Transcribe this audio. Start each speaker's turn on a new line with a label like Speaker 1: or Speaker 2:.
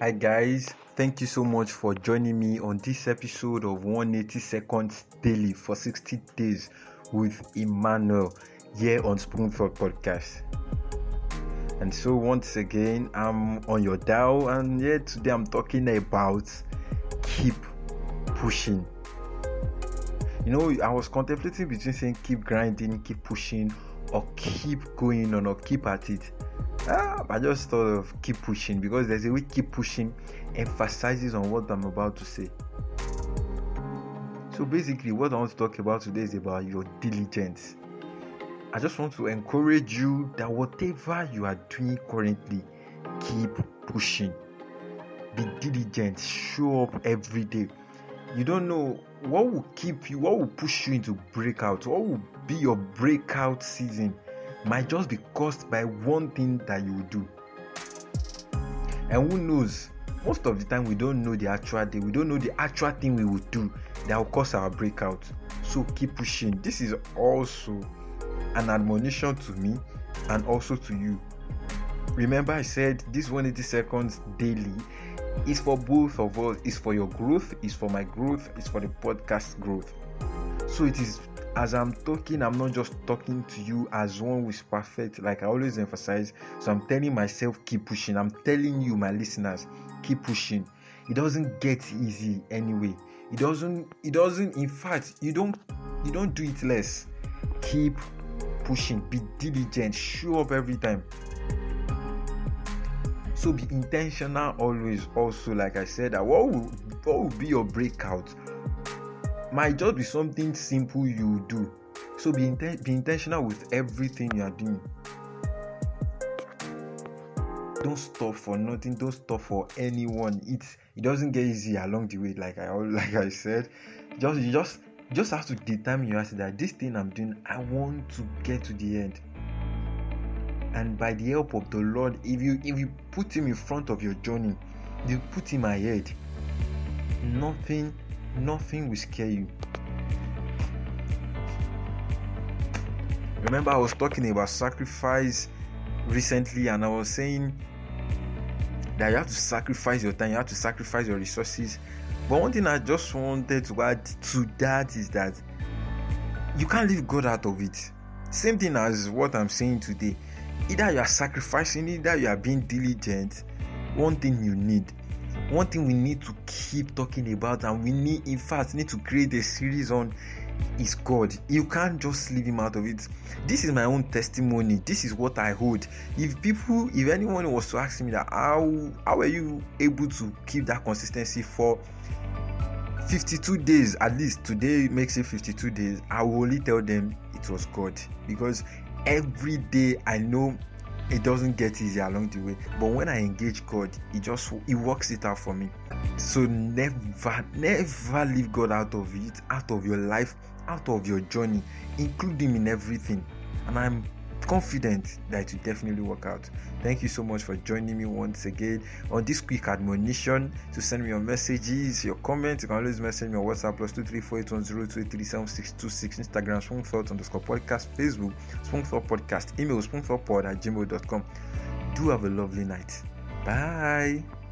Speaker 1: Hi, guys. Thank you so much for joining me on this episode of 180 Seconds Daily for 60 Days with Emmanuel here on Spoonful Podcast. And so, once again, I'm on your dial, and yeah, today I'm talking about keep pushing. You know, I was contemplating between saying keep grinding, keep pushing, or keep going on, or keep at it. Ah, I just thought of keep pushing because there's a way keep pushing emphasizes on what I'm about to say. So basically, what I want to talk about today is about your diligence. I just want to encourage you that whatever you are doing currently, keep pushing. Be diligent, show up every day. You don't know what will keep you, what will push you into breakout, what will be your breakout season might just be caused by one thing that you do. And who knows? Most of the time, we don't know the actual day, we don't know the actual thing we will do that will cause our breakout. So keep pushing. This is also an admonition to me and also to you. Remember, I said this 180 seconds daily is for both of us, it's for your growth, it's for my growth, it's for the podcast growth. So it is as I'm talking, I'm not just talking to you as one who is perfect, like I always emphasize. So I'm telling myself, keep pushing. I'm telling you, my listeners, keep pushing. It doesn't get easy anyway. It doesn't, it doesn't, in fact, you don't you don't do it less. Keep pushing, be diligent, show up every time. So be intentional always, also, like I said, that what will what will be your breakout? Might just be something simple you do. So be, inten- be intentional with everything you are doing. Don't stop for nothing. Don't stop for anyone. It it doesn't get easy along the way. Like I like I said, just you just just have to determine yourself that this thing I'm doing, I want to get to the end. And by the help of the Lord, if you if you put Him in front of your journey, you put Him ahead. Nothing nothing will scare you. Remember, I was talking about sacrifice recently, and I was saying that you have to sacrifice your time, you have to sacrifice your resources. But one thing I just wanted to add to that is that you can't leave God out of it. Same thing as what I'm saying today. Either you are sacrificing, either you are being diligent. One thing you need one thing we need to keep talking about and we need in fact need to create a series on is God. You can't just leave him out of it. This is my own testimony. This is what I hold. If people, if anyone was to ask me that how how are you able to keep that consistency for 52 days at least today makes it 52 days i will only tell them it was god because every day i know it doesn't get easy along the way. But when i engage god he just he works it out for me. So never never leave god out of it out of your life out of your journey include him in everything. And i'm confident that it will definitely work out. Thank you so much for joining me once again on this quick admonition to send me your messages your comments. You can always message me on whatsapp plus 2348102837626 instagram spoonfelt underscore podcast facebook spoonfelt podcast email spoonfeltpod at gmail.com do have a lovely night. Bye